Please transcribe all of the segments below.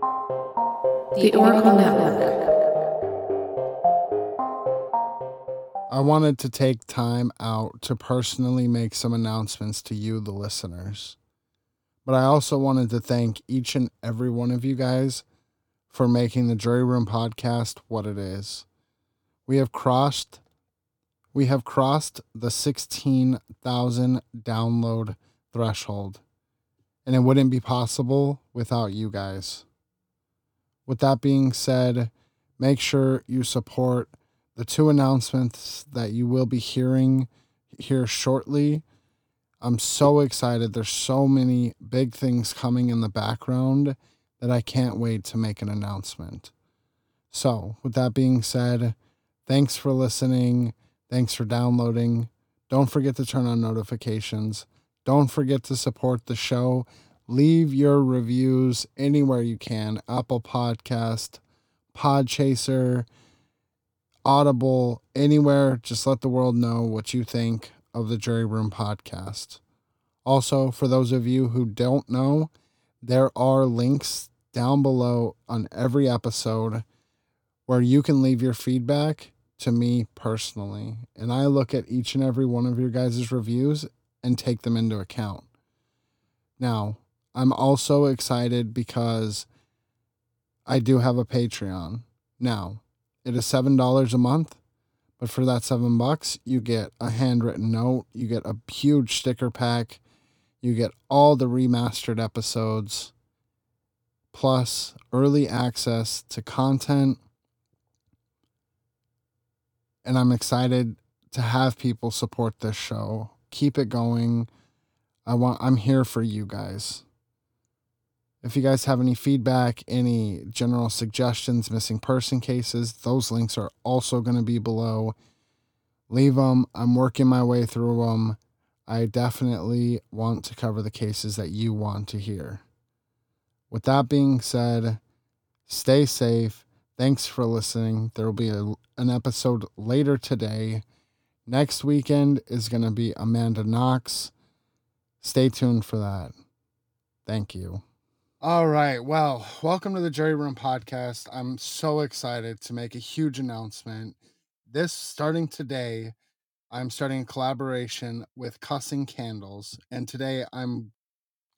The Oracle Network. I wanted to take time out to personally make some announcements to you, the listeners. But I also wanted to thank each and every one of you guys for making the Jury Room podcast what it is. We have crossed we have crossed the 16,000 download threshold. And it wouldn't be possible without you guys. With that being said, make sure you support the two announcements that you will be hearing here shortly. I'm so excited. There's so many big things coming in the background that I can't wait to make an announcement. So, with that being said, thanks for listening. Thanks for downloading. Don't forget to turn on notifications. Don't forget to support the show. Leave your reviews anywhere you can Apple Podcast, Podchaser, Audible, anywhere. Just let the world know what you think of the Jury Room podcast. Also, for those of you who don't know, there are links down below on every episode where you can leave your feedback to me personally. And I look at each and every one of your guys' reviews and take them into account. Now, I'm also excited because I do have a Patreon. Now, it is $7 a month, but for that 7 bucks, you get a handwritten note, you get a huge sticker pack, you get all the remastered episodes, plus early access to content and I'm excited to have people support this show. Keep it going. I want I'm here for you guys. If you guys have any feedback, any general suggestions, missing person cases, those links are also going to be below. Leave them. I'm working my way through them. I definitely want to cover the cases that you want to hear. With that being said, stay safe Thanks for listening. There will be a, an episode later today. Next weekend is going to be Amanda Knox. Stay tuned for that. Thank you. All right. Well, welcome to the Jury Room podcast. I'm so excited to make a huge announcement. This starting today, I'm starting a collaboration with Cussing Candles. And today I'm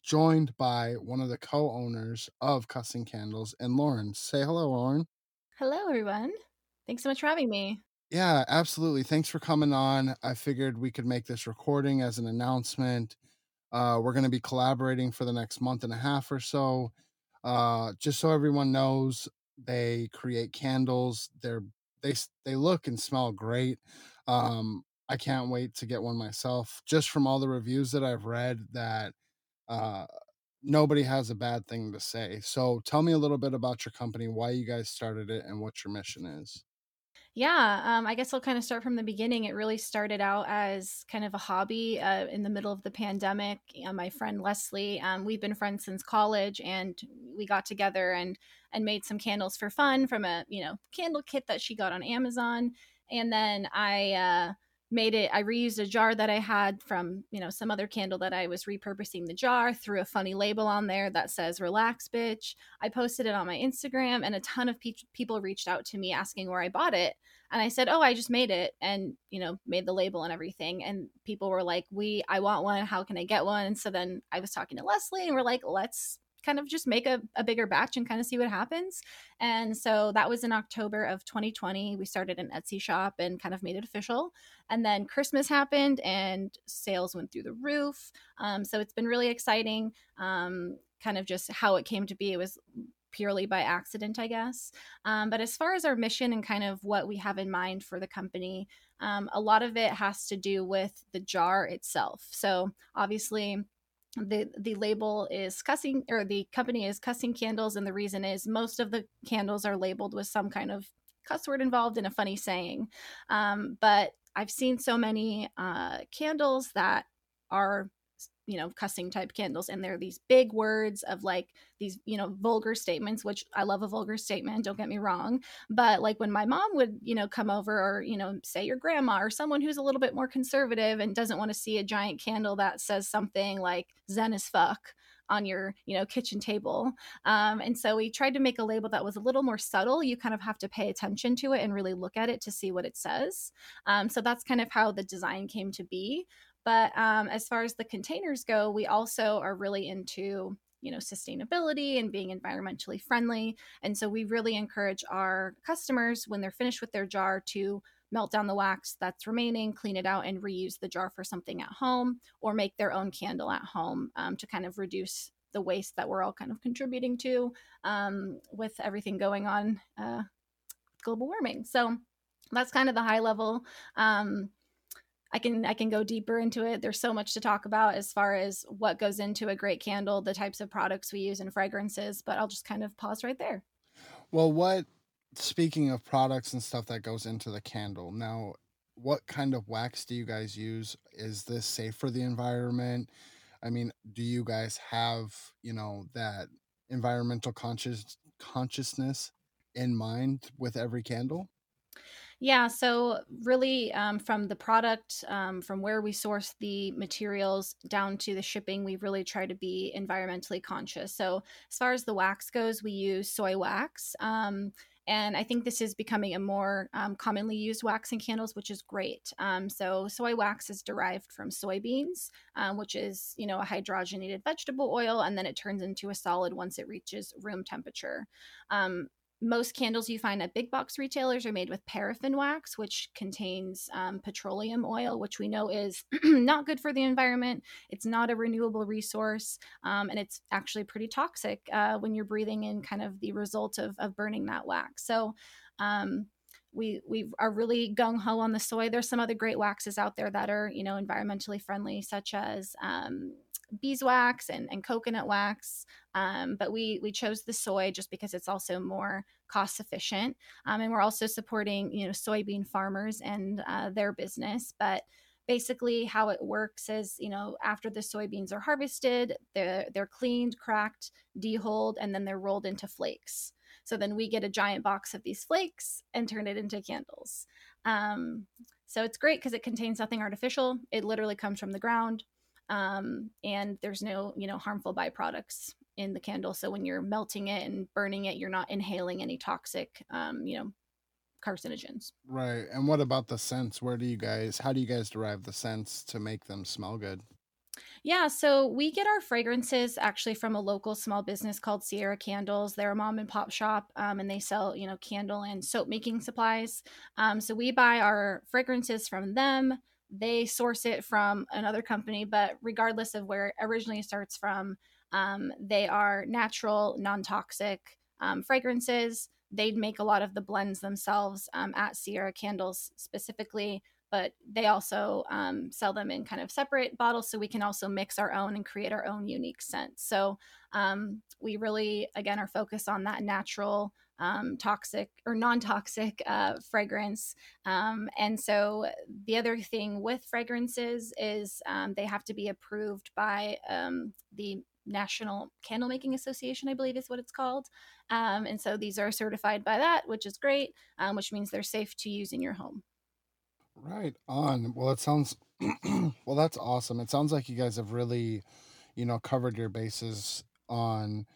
joined by one of the co owners of Cussing Candles and Lauren. Say hello, Lauren. Hello, everyone. Thanks so much for having me. Yeah, absolutely. Thanks for coming on. I figured we could make this recording as an announcement. Uh, we're going to be collaborating for the next month and a half or so. Uh, just so everyone knows, they create candles. They're they they look and smell great. Um, I can't wait to get one myself. Just from all the reviews that I've read, that uh, nobody has a bad thing to say. So tell me a little bit about your company, why you guys started it, and what your mission is. Yeah, um, I guess I'll kind of start from the beginning. It really started out as kind of a hobby uh, in the middle of the pandemic. Uh, my friend Leslie, um, we've been friends since college, and we got together and and made some candles for fun from a you know candle kit that she got on Amazon. And then I uh, made it i reused a jar that i had from you know some other candle that i was repurposing the jar threw a funny label on there that says relax bitch. I posted it on my instagram and a ton of pe- people reached out to me asking where i bought it. And i said oh i just made it and you know made the label and everything. And people were like we i want one. How can i get one? And so then i was talking to leslie and we're like let's kind of just make a, a bigger batch and kind of see what happens. And so that was in October of 2020. We started an Etsy shop and kind of made it official. And then Christmas happened and sales went through the roof. Um, so it's been really exciting. Um, kind of just how it came to be. It was purely by accident, I guess. Um, but as far as our mission and kind of what we have in mind for the company, um, a lot of it has to do with the jar itself. So obviously, the the label is cussing or the company is cussing candles and the reason is most of the candles are labeled with some kind of cuss word involved in a funny saying. Um, but i've seen so many uh, candles that are you know cussing type candles and there are these big words of like these you know vulgar statements which i love a vulgar statement don't get me wrong but like when my mom would you know come over or you know say your grandma or someone who's a little bit more conservative and doesn't want to see a giant candle that says something like zen as fuck on your you know kitchen table um, and so we tried to make a label that was a little more subtle. You kind of have to pay attention to it and really look at it to see what it says um, so that's kind of how the design came to be but um, as far as the containers go we also are really into you know sustainability and being environmentally friendly and so we really encourage our customers when they're finished with their jar to melt down the wax that's remaining, clean it out, and reuse the jar for something at home, or make their own candle at home um, to kind of reduce the waste that we're all kind of contributing to um, with everything going on uh, global warming. So that's kind of the high level. Um, I can I can go deeper into it. There's so much to talk about as far as what goes into a great candle, the types of products we use and fragrances, but I'll just kind of pause right there. Well, what speaking of products and stuff that goes into the candle, now what kind of wax do you guys use? Is this safe for the environment? I mean, do you guys have, you know, that environmental conscious consciousness in mind with every candle? Yeah, so really, um, from the product, um, from where we source the materials down to the shipping, we really try to be environmentally conscious. So, as far as the wax goes, we use soy wax. Um, and I think this is becoming a more um, commonly used wax in candles, which is great. Um, so soy wax is derived from soybeans, um, which is you know a hydrogenated vegetable oil, and then it turns into a solid once it reaches room temperature. Most candles you find at big box retailers are made with paraffin wax, which contains um, petroleum oil, which we know is not good for the environment. It's not a renewable resource, um, and it's actually pretty toxic uh, when you're breathing in kind of the result of, of burning that wax. So, um, we we are really gung ho on the soy. There's some other great waxes out there that are you know environmentally friendly, such as um, beeswax and, and coconut wax. Um, but we we chose the soy just because it's also more cost efficient, um, and we're also supporting you know soybean farmers and uh, their business. But basically, how it works is you know after the soybeans are harvested, they're they're cleaned, cracked, dehulled, and then they're rolled into flakes. So then we get a giant box of these flakes and turn it into candles. Um, so it's great because it contains nothing artificial. It literally comes from the ground um, and there's no you know harmful byproducts in the candle. So when you're melting it and burning it you're not inhaling any toxic um, you know carcinogens. Right. And what about the scents? Where do you guys how do you guys derive the scents to make them smell good? Yeah, so we get our fragrances actually from a local small business called Sierra Candles. They're a mom and pop shop, um, and they sell you know candle and soap making supplies. Um, so we buy our fragrances from them they source it from another company, but regardless of where it originally starts from, um, they are natural, non toxic um, fragrances. They'd make a lot of the blends themselves um, at Sierra Candles specifically, but they also um, sell them in kind of separate bottles so we can also mix our own and create our own unique scent. So um, we really, again, are focused on that natural um, toxic or non-toxic uh, fragrance. Um, and so the other thing with fragrances is um, they have to be approved by um, the National Candle Making Association, I believe is what it's called. Um, and so these are certified by that, which is great, um, which means they're safe to use in your home. Right on. Well, it sounds well. That's awesome. It sounds like you guys have really, you know, covered your bases on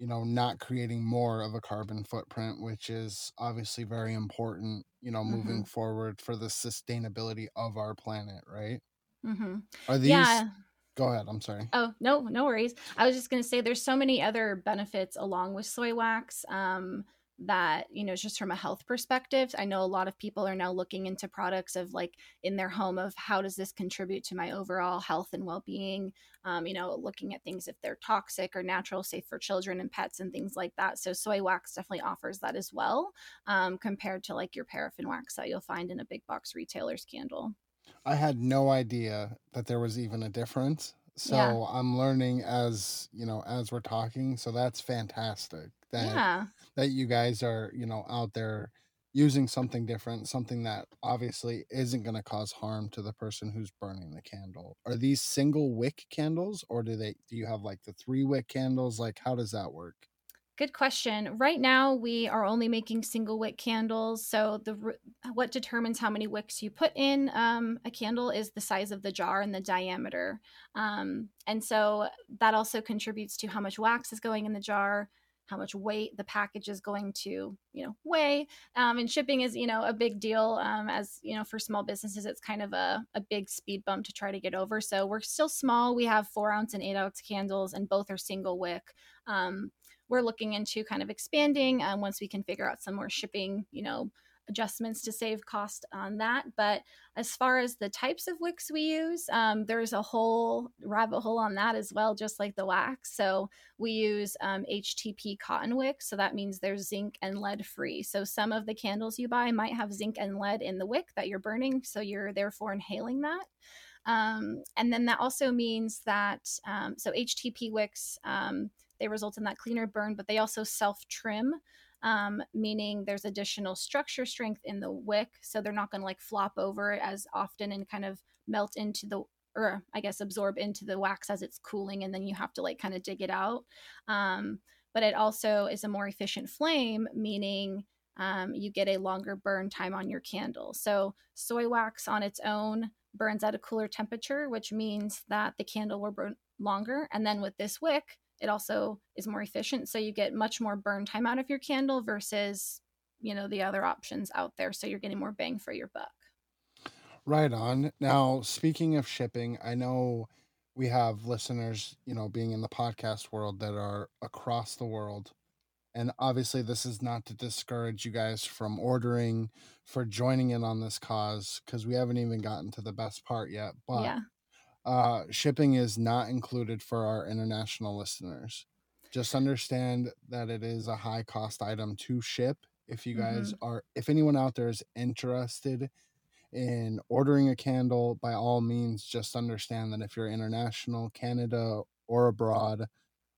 you know, not creating more of a carbon footprint, which is obviously very important, you know, moving hmm forward for the sustainability of our planet, right? hmm Are these, Yeah. go ahead, I'm sorry. Oh, no, no worries. I was just going to say there's so many other benefits along with soy wax um, that, you know, just from a health perspective. I know a lot of people are now looking into products of like in their home of how does this contribute to my overall health and well being? Um, you know, looking at things if they're toxic or natural, safe for children and pets and things like that. So soy wax definitely offers that as well um, compared to like your paraffin wax that you'll find in a big box retailer's candle. I had no idea that there was even a difference. Yeah. So I'm learning as, you know, as we're talking. So that's fantastic that Yeah. that you guys are, you know, out there using something different, something that obviously isn't going to cause harm to the person who's burning the candle. Are these single wick candles or do they do you have like the three wick candles? Like how does that work? Good question. Right now, we are only making single wick candles. So the what determines how many wicks you put in um, a candle is the size of the jar and the diameter. Um, and so that also contributes to how much wax is going in the jar, how much weight the package is going to, you know, weigh. Um, and shipping is, you know, a big deal. Um, as you know, for small businesses, it's kind of a, a big speed bump to try to get over. So we're still small. We have four ounce and eight ounce candles, and both are single wick. Um, we're looking into kind of expanding um, once we can figure out some more shipping, you know, adjustments to save cost on that. But as far as the types of wicks we use, um, there's a whole rabbit hole on that as well, just like the wax. So we use um, HTP cotton wicks. So that means they're zinc and lead free. So some of the candles you buy might have zinc and lead in the wick that you're burning. So you're therefore inhaling that. Um, and then that also means that, um, so HTP wicks, um, they result in that cleaner burn, but they also self trim. Um, meaning there's additional structure strength in the wick, so they're not going to like flop over as often and kind of melt into the or I guess absorb into the wax as it's cooling, and then you have to like kind of dig it out. Um, but it also is a more efficient flame, meaning um, you get a longer burn time on your candle. So soy wax on its own burns at a cooler temperature, which means that the candle will burn longer. And then with this wick, it also is more efficient so you get much more burn time out of your candle versus you know the other options out there so you're getting more bang for your buck right on now speaking of shipping i know we have listeners you know being in the podcast world that are across the world and obviously this is not to discourage you guys from ordering for joining in on this cause because we haven't even gotten to the best part yet but yeah. Uh, shipping is not included for our international listeners. Just understand that it is a high cost item to ship. If you guys mm-hmm. are, if anyone out there is interested in ordering a candle, by all means, just understand that if you're international, Canada or abroad,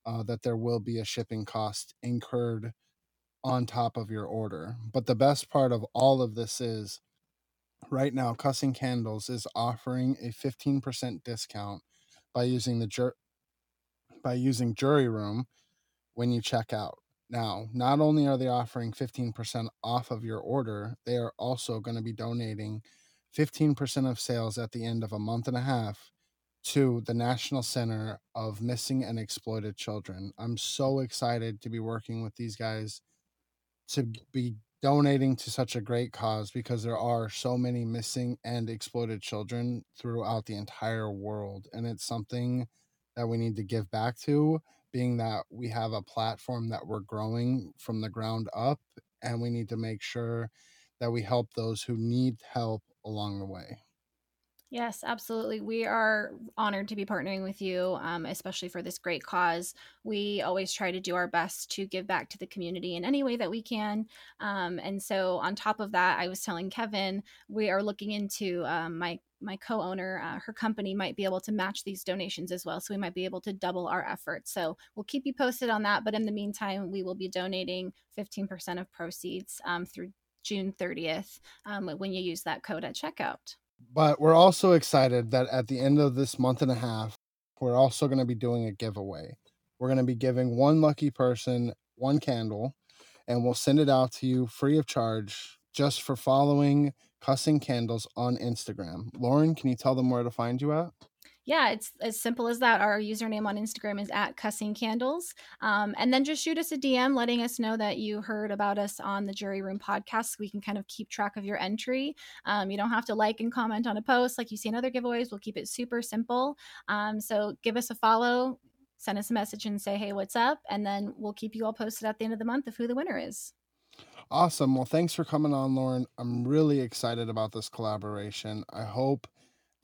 uh, that there will be a shipping cost incurred on top of your order. But the best part of all of this is right now, Cussing Candles is offering a 15% discount by using the jur- by using Jury Room when you check out. Now, not only are they offering 15% off of your order, they are also going to be donating 15% of sales at the end of a month and a half to the National Center of Missing and Exploited Children. I'm so excited to be working with these guys to be donating to such a great cause because there are so many missing and exploited children throughout the entire world. And it's something that we need to give back to, being that we have a platform that we're growing from the ground up, and we need to make sure that we help those who need help along the way. Yes, absolutely. We are honored to be partnering with you, um, especially for this great cause. We always try to do our best to give back to the community in any way that we can. Um, and so, on top of that, I was telling Kevin we are looking into um, my my co-owner uh, her company might be able to match these donations as well so we might be able to double our efforts so we'll keep you posted on that but in the meantime we will be donating 15% of proceeds um, through june 30th um, when you use that code at checkout but we're also excited that at the end of this month and a half, we're also going to be doing a giveaway. We're going to be giving one lucky person one candle, and we'll send it out to you free of charge just for following Cussing Candles on Instagram. Lauren, can you tell them where to find you at? Yeah, it's as simple as that. Our username on Instagram is at cussing candles. Um, and then just shoot us a DM letting us know that you heard about us on the Jury Room podcast so we can kind of keep track of your entry. Um, you don't have to like and comment on a post like you see in other giveaways. We'll keep it super simple. Um, so give us a follow, send us a message and say, hey, what's up? And then we'll keep you all posted at the end of the month of who the winner is. Awesome. Well, thanks for coming on, Lauren. I'm really excited about this collaboration. I hope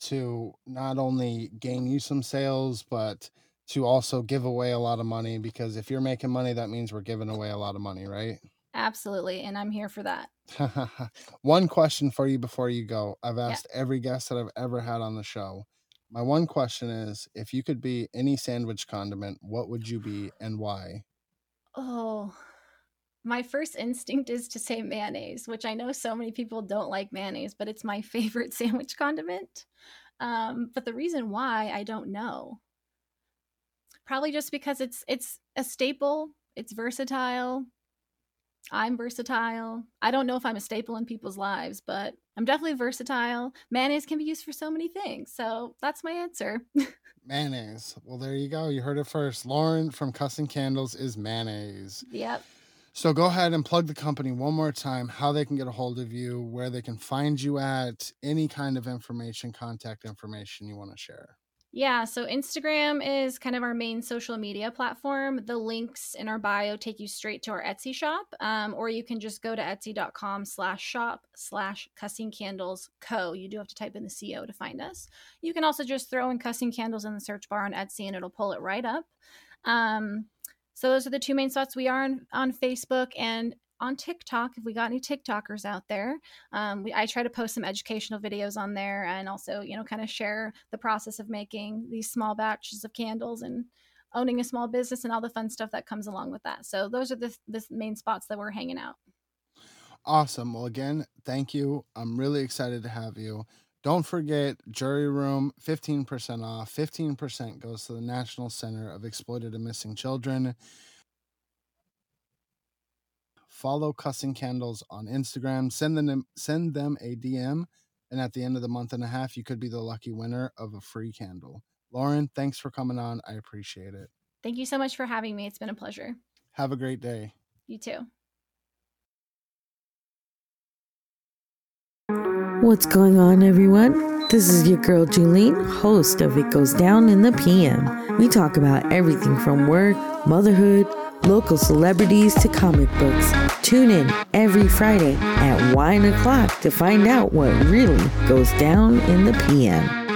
to not only gain you some sales, but to also give away a lot of money because if you're making money, that means we're giving away a lot of money, right? Absolutely. And I'm here for that. one question for you before you go. I've asked yeah. every guest that I've ever had on the show. My one question is if you could be any sandwich condiment, what would you be and why? Oh, my first instinct is to say mayonnaise, which I know so many people don't like mayonnaise, but it's my favorite sandwich condiment. Um, but the reason why I don't know. Probably just because it's it's a staple It's versatile. I'm versatile. I don't know if I'm a staple in people's lives, but I'm definitely versatile. Mayonnaise can be used for so many things. So that's my answer. mayonnaise. Well, there you go. You heard it first. Lauren from Cussing Candles is mayonnaise. yep. So go ahead and plug the company one more time, how they can get a hold of you, where they can find you at, any kind of information, contact information you want to share. Yeah, so Instagram is kind of our main social media platform. The links in our bio take you straight to our Etsy shop, um, or you can just go to etsy.com slash shop slash cussing candles co. You do have to type in the CO to find us. You can also just throw in cussing candles in the search bar on Etsy and it'll pull it right up. Um, so those are the two main spots. We are on, on Facebook and on TikTok. If we got any TikTokers out there, um, we, I try to post some educational videos on there and also, you know, kind of share the process of making these small batches of candles and owning a small business and all the fun stuff that comes along with that. So those are the, the main spots that we're hanging out. Awesome. Well, again, thank you. I'm really excited to have you. Don't forget Jury Room 15% off. 15% goes to the National Center of Exploited and Missing Children. Follow Cussing Candles on Instagram. Send them send them a DM, and at the end of the month and a half, you could be the lucky winner of a free candle. Lauren, thanks for coming on. I appreciate it. Thank you so much for having me. It's been a pleasure. Have a great day. You too. What's going on, everyone? This is your girl Juleen, host of It Goes Down in the PM. We talk about everything from work, motherhood, local celebrities to comic books. Tune in every Friday at 1 o'clock to find out what really goes down in the PM.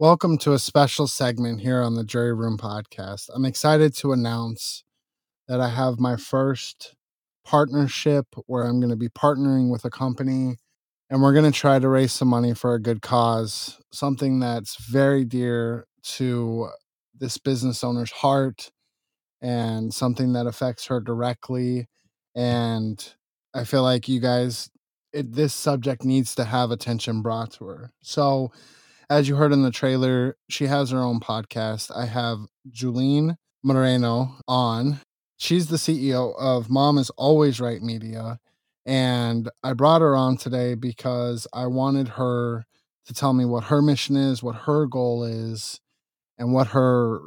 Welcome to a special segment here on the Jury Room podcast. I'm excited to announce that I have my first partnership where I'm going to be partnering with a company and we're going to try to raise some money for a good cause, something that's very dear to this business owner's heart and something that affects her directly. And I feel like you guys, it, this subject needs to have attention brought to her. So, as you heard in the trailer, she has her own podcast. I have Juleen Moreno on. She's the CEO of Mom is Always Write Media. And I brought her on today because I wanted her to tell me what her mission is, what her goal is, and what her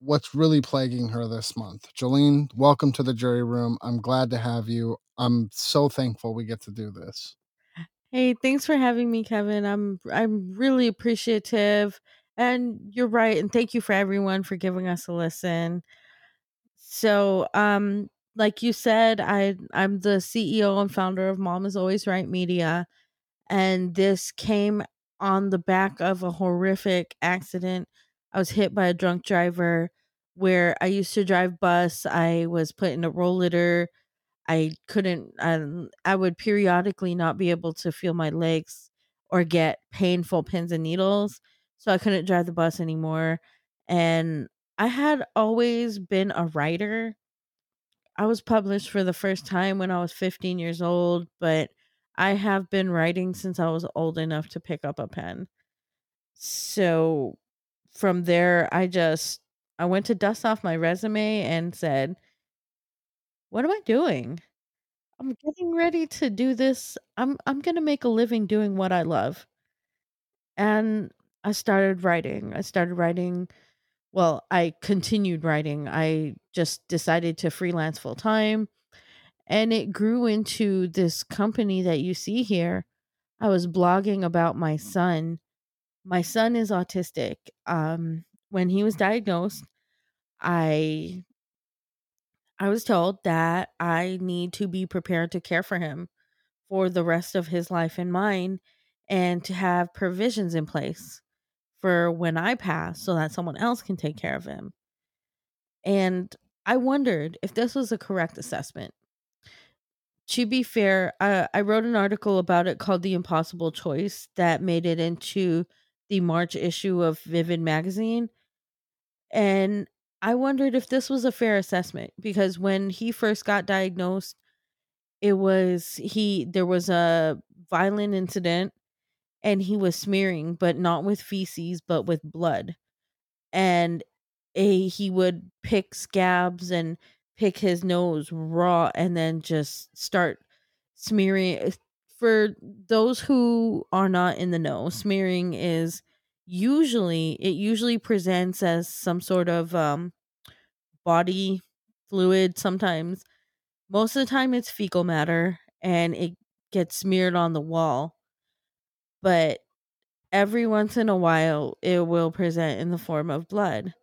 what's really plaguing her this month. Jolene, welcome to the jury room. I'm glad to have you. I'm so thankful we get to do this. Hey, thanks for having me, Kevin. I'm I'm really appreciative. And you're right, and thank you for everyone for giving us a listen. So, um, like you said, I I'm the CEO and founder of Mom is Always Write Media, and this came on the back of a horrific accident. I was hit by a drunk driver where I used to drive bus. I was put in a rollator I couldn't um, I would periodically not be able to feel my legs or get painful pins and needles. So I couldn't drive the bus anymore. And I had always been a writer. I was published for the first time when I was 15 years old, but I have been writing since I was old enough to pick up a pen. So from there, I just I went to dust off my resume and said, what am I doing? I'm getting ready to do this. I'm I'm going to make a living doing what I love. And I started writing. I started writing well, I continued writing. I just decided to freelance full time and it grew into this company that you see here. I was blogging about my son. My son is autistic. Um when he was diagnosed, I I was told that I need to be prepared to care for him for the rest of his life and mine and to have provisions in place for when I pass so that someone else can take care of him. And I wondered if this was a correct assessment. to be fair, I, wrote an article about it called The Impossible Choice that made it into the March issue of Vivid magazine. And I wondered if this was a fair assessment because when he first got diagnosed, it was he there was a violent incident and he was smearing, but not with feces, but with blood. And a, he would pick scabs and pick his nose raw and then just start smearing. Eh, for those who are not in the know, smearing is usually it usually presents as some sort of um body fluid sometimes. Most of the time it's fecal matter and it gets smeared on the wall. But every once in a while it will present in the form of blood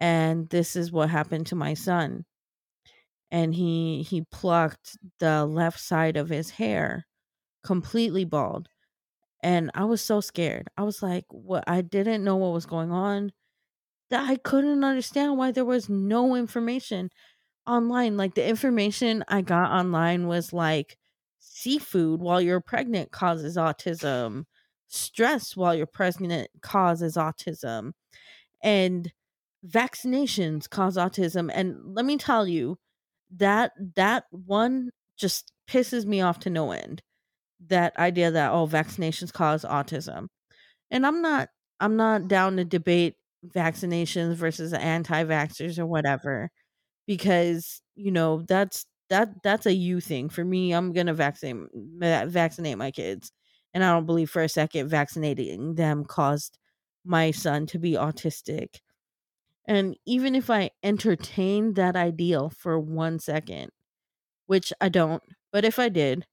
and this is what happened to my son. And he he plucked the left side of his hair completely bald and i was so scared. I was like what i didn't know what was going on. That i couldn't understand why there was no information online like the information i got online was like seafood while you're pregnant causes autism stress while you're pregnant causes autism and vaccinations cause autism and let me tell you that that one just pisses me off to no end that idea that oh vaccinations cause autism and i'm not i'm not down to debate vaccinations versus anti-vaxxers or whatever because you know that's that that's a you thing. For me i'm gonna vaccinate vaccinate my kids and i don't believe for a second vaccinating them caused my son to be autistic and even if I entertained that ideal for one second, which I don't, but if I did,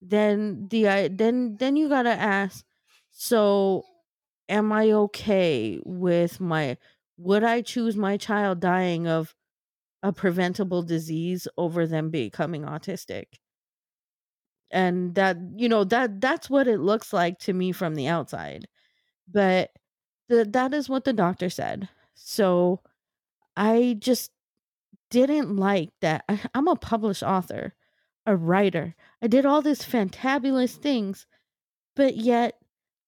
then the I then then you gotta ask, so am I okay with my would I choose my child dying of a preventable disease over them becoming autistic? And that you know that that's what it looks like to me from the outside. But the, that is what the doctor said. So I just didn't like that. I, I'm a published author, a writer. I did all these fantabulous things, but yet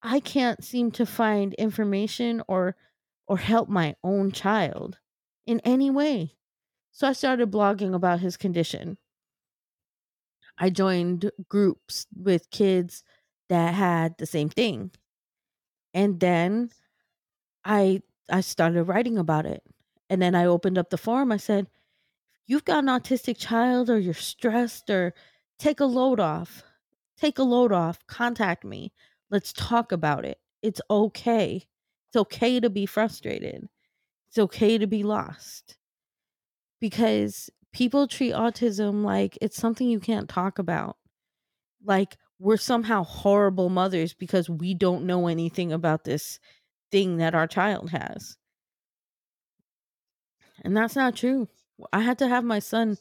I can't seem to find information or or help my own child in any way. So I started blogging about his condition. I joined groups with kids that had the same thing. And then I I started writing about it. And then I opened up the forum. I said, You've got an autistic child, or you're stressed, or take a load off. Take a load off. Contact me. Let's talk about it. It's okay. It's okay to be frustrated. It's okay to be lost. Because people treat autism like it's something you can't talk about. Like we're somehow horrible mothers because we don't know anything about this thing that our child has. And that's not true. I had to have my son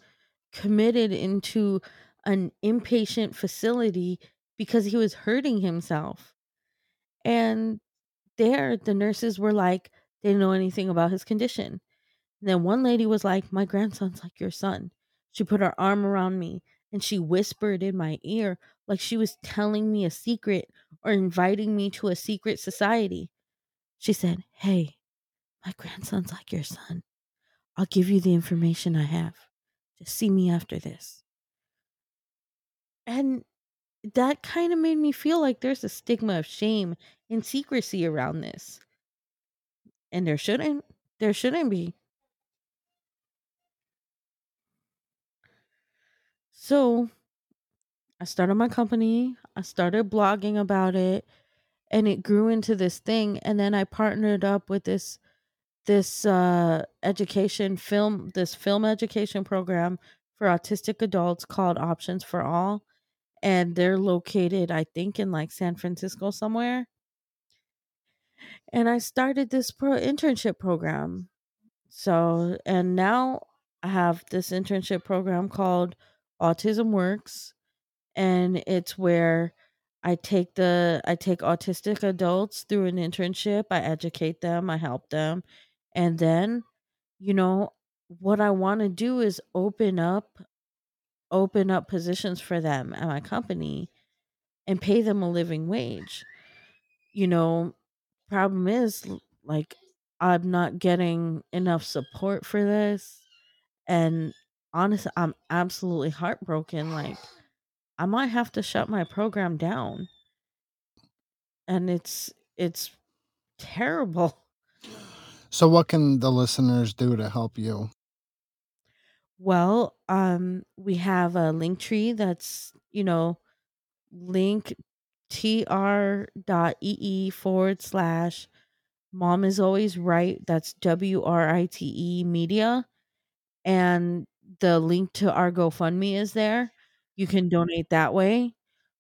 committed into an inpatient facility because he was hurting himself. And there, the nurses were like, they didn't know anything about his condition. And then one lady was like, My grandson's like your son. She put her arm around me and she whispered in my ear like she was telling me a secret or inviting me to a secret society. She said, Hey, my grandson's like your son. I'll give you the information I have. Just see me after this. And that kind of made me feel like there's a stigma of shame and secrecy around this. And there shouldn't. There shouldn't be. So I started my company. I started blogging about it and it grew into this thing and then I partnered up with this this uh, education film this film education program for autistic adults called Options for All and they're located I think in like San Francisco somewhere. And I started this pro internship program. So, and now I have this internship program called Autism Works and it's where I take the I take autistic adults through an internship, I educate them, I help them, and then, you know, what I want to do is open up open up positions for them at my company and pay them a living wage. You know, problem is like I'm not getting enough support for this and honestly I'm absolutely heartbroken like I might have to shut my program down and it's it's terrible. So, what can the listeners do to help you? Well, um we have a link tree that's, you know, link tr.ee forward slash mom is always write. That's W R I T E media. And the link to our GoFundMe is there. You can donate that way.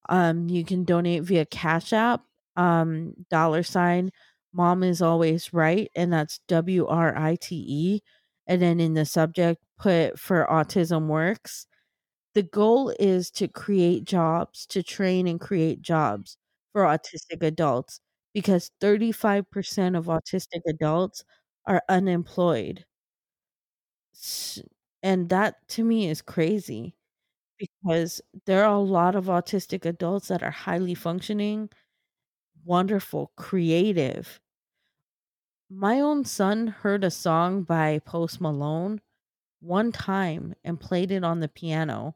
Um, you can donate via Cash App, um, dollar sign mom is always write, and that's W R I T E. And then in the subject, put for autism works the goal is to create jobs, to train and create jobs for autistic adults because 35% of autistic adults are unemployed. And that to me is crazy because there are a lot of autistic adults that are highly functioning, wonderful, creative. My own son heard a song by Post Malone one time and played it on the piano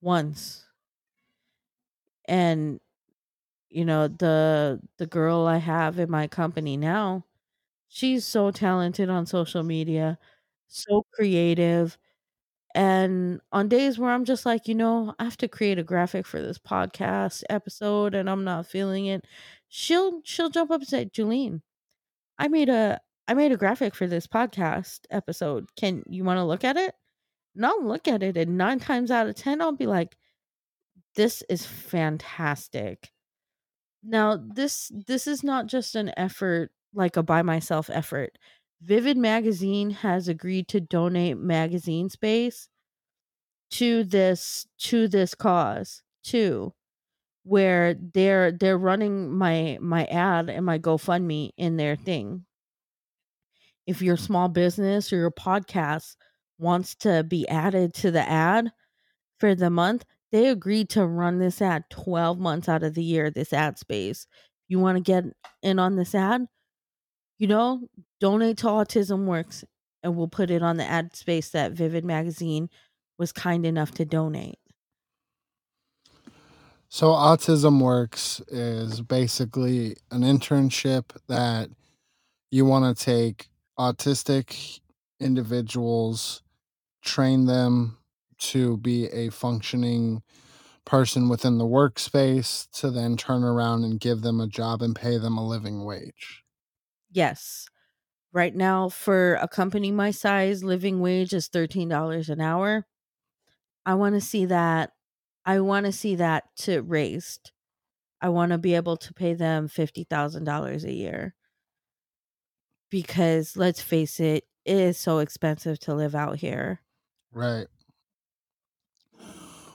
once. And you know the the girl i have in my company now she's so talented on social media so creative and on days where i'm just like you know i have to create a graphic for this podcast episode and i'm not feeling it she'll she'll jump up and say juleen i made a i made a graphic for this podcast episode. Can you want to look at it? And i'll look at it and nine times out of ten i'll be like this is fantastic. Now, this this is not just an effort like a by myself effort. Vivid Magazine has agreed to donate magazine space to this to this cause too where they're they're running my my ad and my GoFundMe in their mm-hmm. thing. If your small business or your podcast wants to be added to the ad, for the month, they agreed to run this ad 12 months out of the year, this ad space. You want to get in on this ad? You know, donate to Autism Works and we'll put it on the ad space that Vivid Magazine was kind enough to donate. So, Autism Works is basically an internship that you want to take autistic individuals, train them to be a functioning person within the workspace, to then turn around and give them a job and pay them a living wage. Yes. Right now, for a company my size, living wage is $13 an hour. I want to see that. I want to see that to raised. I want to be able to pay them $50,000 a year. Because let's face it, it is so expensive to live out here. Right.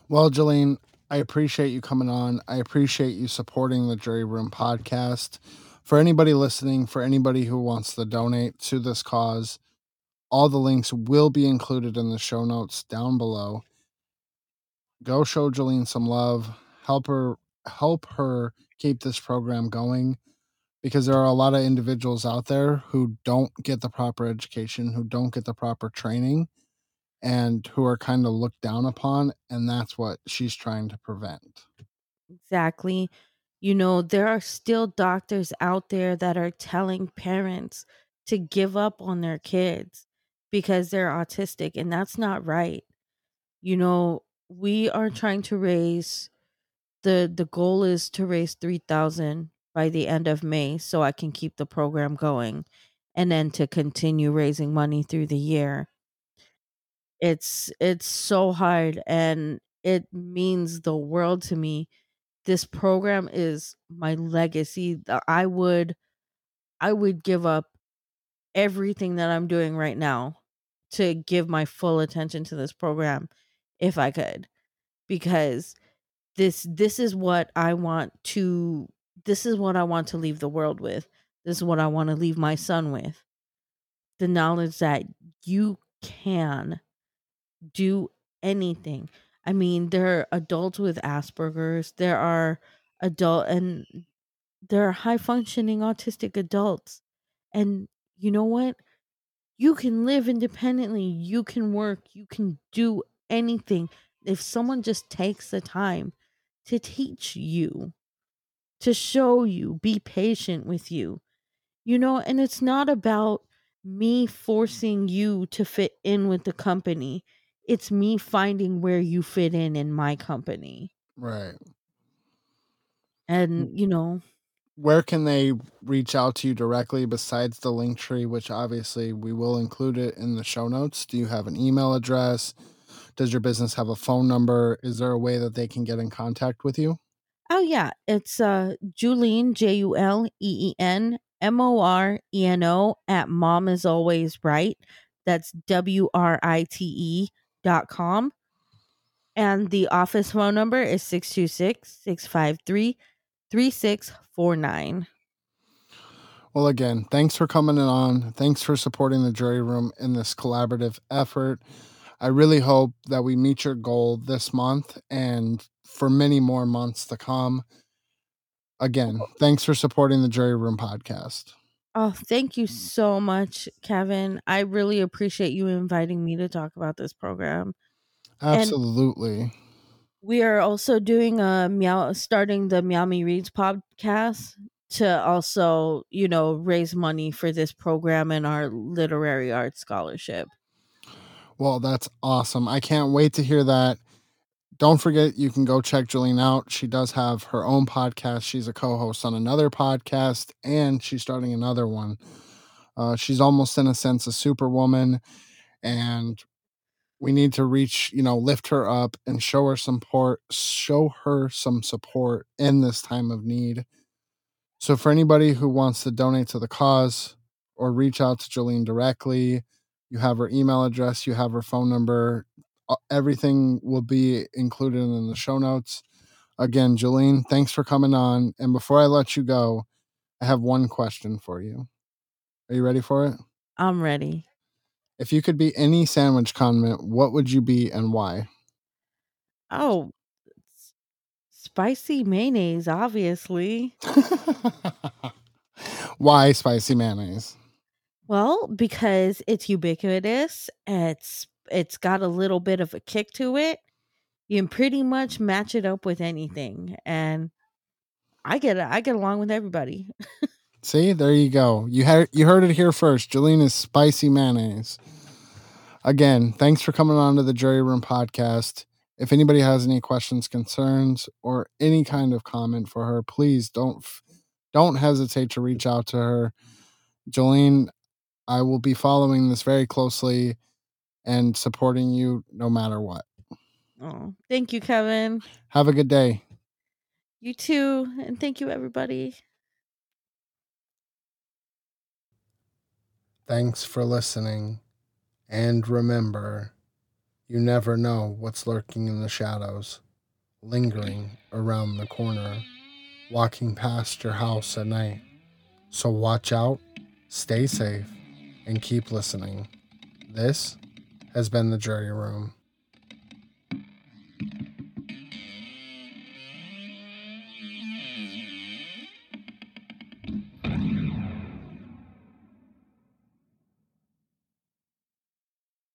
Well, Jolene, I appreciate you coming on. I appreciate you supporting the Jury Room podcast. For anybody listening, for anybody who wants to donate to this cause, all the links will be included in the show notes down below. Go show Jolene some love. Help her help her keep this program going because there are a lot of individuals out there who don't get the proper education, who don't get the proper training and who are kind of looked down upon and that's what she's trying to prevent Exactly. You know, there are still doctors out there that are telling parents to give up on their kids because they're autistic, and that's not right. You know, we are trying to raise the the goal is to raise 3000 by the end of May so I can keep the program going and then to continue raising money through the year. It's it's so hard and it means the world to me this program is my legacy. I would I would give up everything that I'm doing right now to give my full attention to this program if I could because this this is what I want to this is what I want to leave the world with. This is what I want to leave my son with. The knowledge that you can do anything. I mean, there are adults with Asperger's, there are adult and there are high functioning autistic adults. And you know what? You can live independently, you can work, you can do anything if someone just takes the time to teach you, to show you, be patient with you. You know, and it's not about me forcing you to fit in with the company. It's me finding where you fit in in my company. Right. And, you know, Where can they reach out to you directly besides the link tree, which obviously we will include it in the show notes? Do you have an email address? Does your business have a phone number? Is there a way that they can get in contact with you? oh yeah, it's uh Juleen J U L E E N M O R E N O at mom is always write. That's W R I T E dot com. And the office phone number is 626 653 3649. Well, again, thanks for coming on. Thanks for supporting the jury room in this collaborative effort. I really hope that we meet your goal this month and for many more months to come. Again, oh. thanks for supporting the Jury Room podcast. Oh, thank you so much, Kevin. I really appreciate you inviting me to talk about this program. Absolutely. We are also doing a meow starting the Meow Me Reads podcast to also, you know, raise money for this program and our literary arts scholarship. Well, that's awesome. I can't wait to hear that. Don't forget, you can go check Juleen out. She does have her own podcast. She's a co host on another podcast, and she's starting another one. Uh, she's almost, in a sense, a superwoman, and we need to reach, you know, lift her up and show her some support, show her some support in this time of need. So, for anybody who wants to donate to the cause or reach out to Juleen directly, you have her email address, you have her phone number. Everything will be included in the show notes. Again, Juleen, thanks for coming on. And before I let you go, I have one question for you. Are you ready for it? I'm ready. If you could be any sandwich condiment, what would you be and why? Oh, s- spicy mayonnaise, obviously. why spicy mayonnaise? Well, because it's ubiquitous, it's it's got a little bit of a kick to it. You can pretty much match it up with anything, and I get I get along with everybody. See, there you go. You had you heard it here first. Juleen is spicy mayonnaise. Again, thanks for coming on to the Jury Room podcast. If anybody has any questions, concerns, or any kind of comment for her, please don't don't hesitate to reach out to her. Juleen, I will be following this very closely and supporting you no matter what. Oh, thank you, Kevin. Have a good day. You too, and thank you, everybody. Thanks for listening. And remember, you never know what's lurking in the shadows, lingering around the corner, walking past your house at night. So watch out, stay safe, and keep listening. This has been the Jury Room.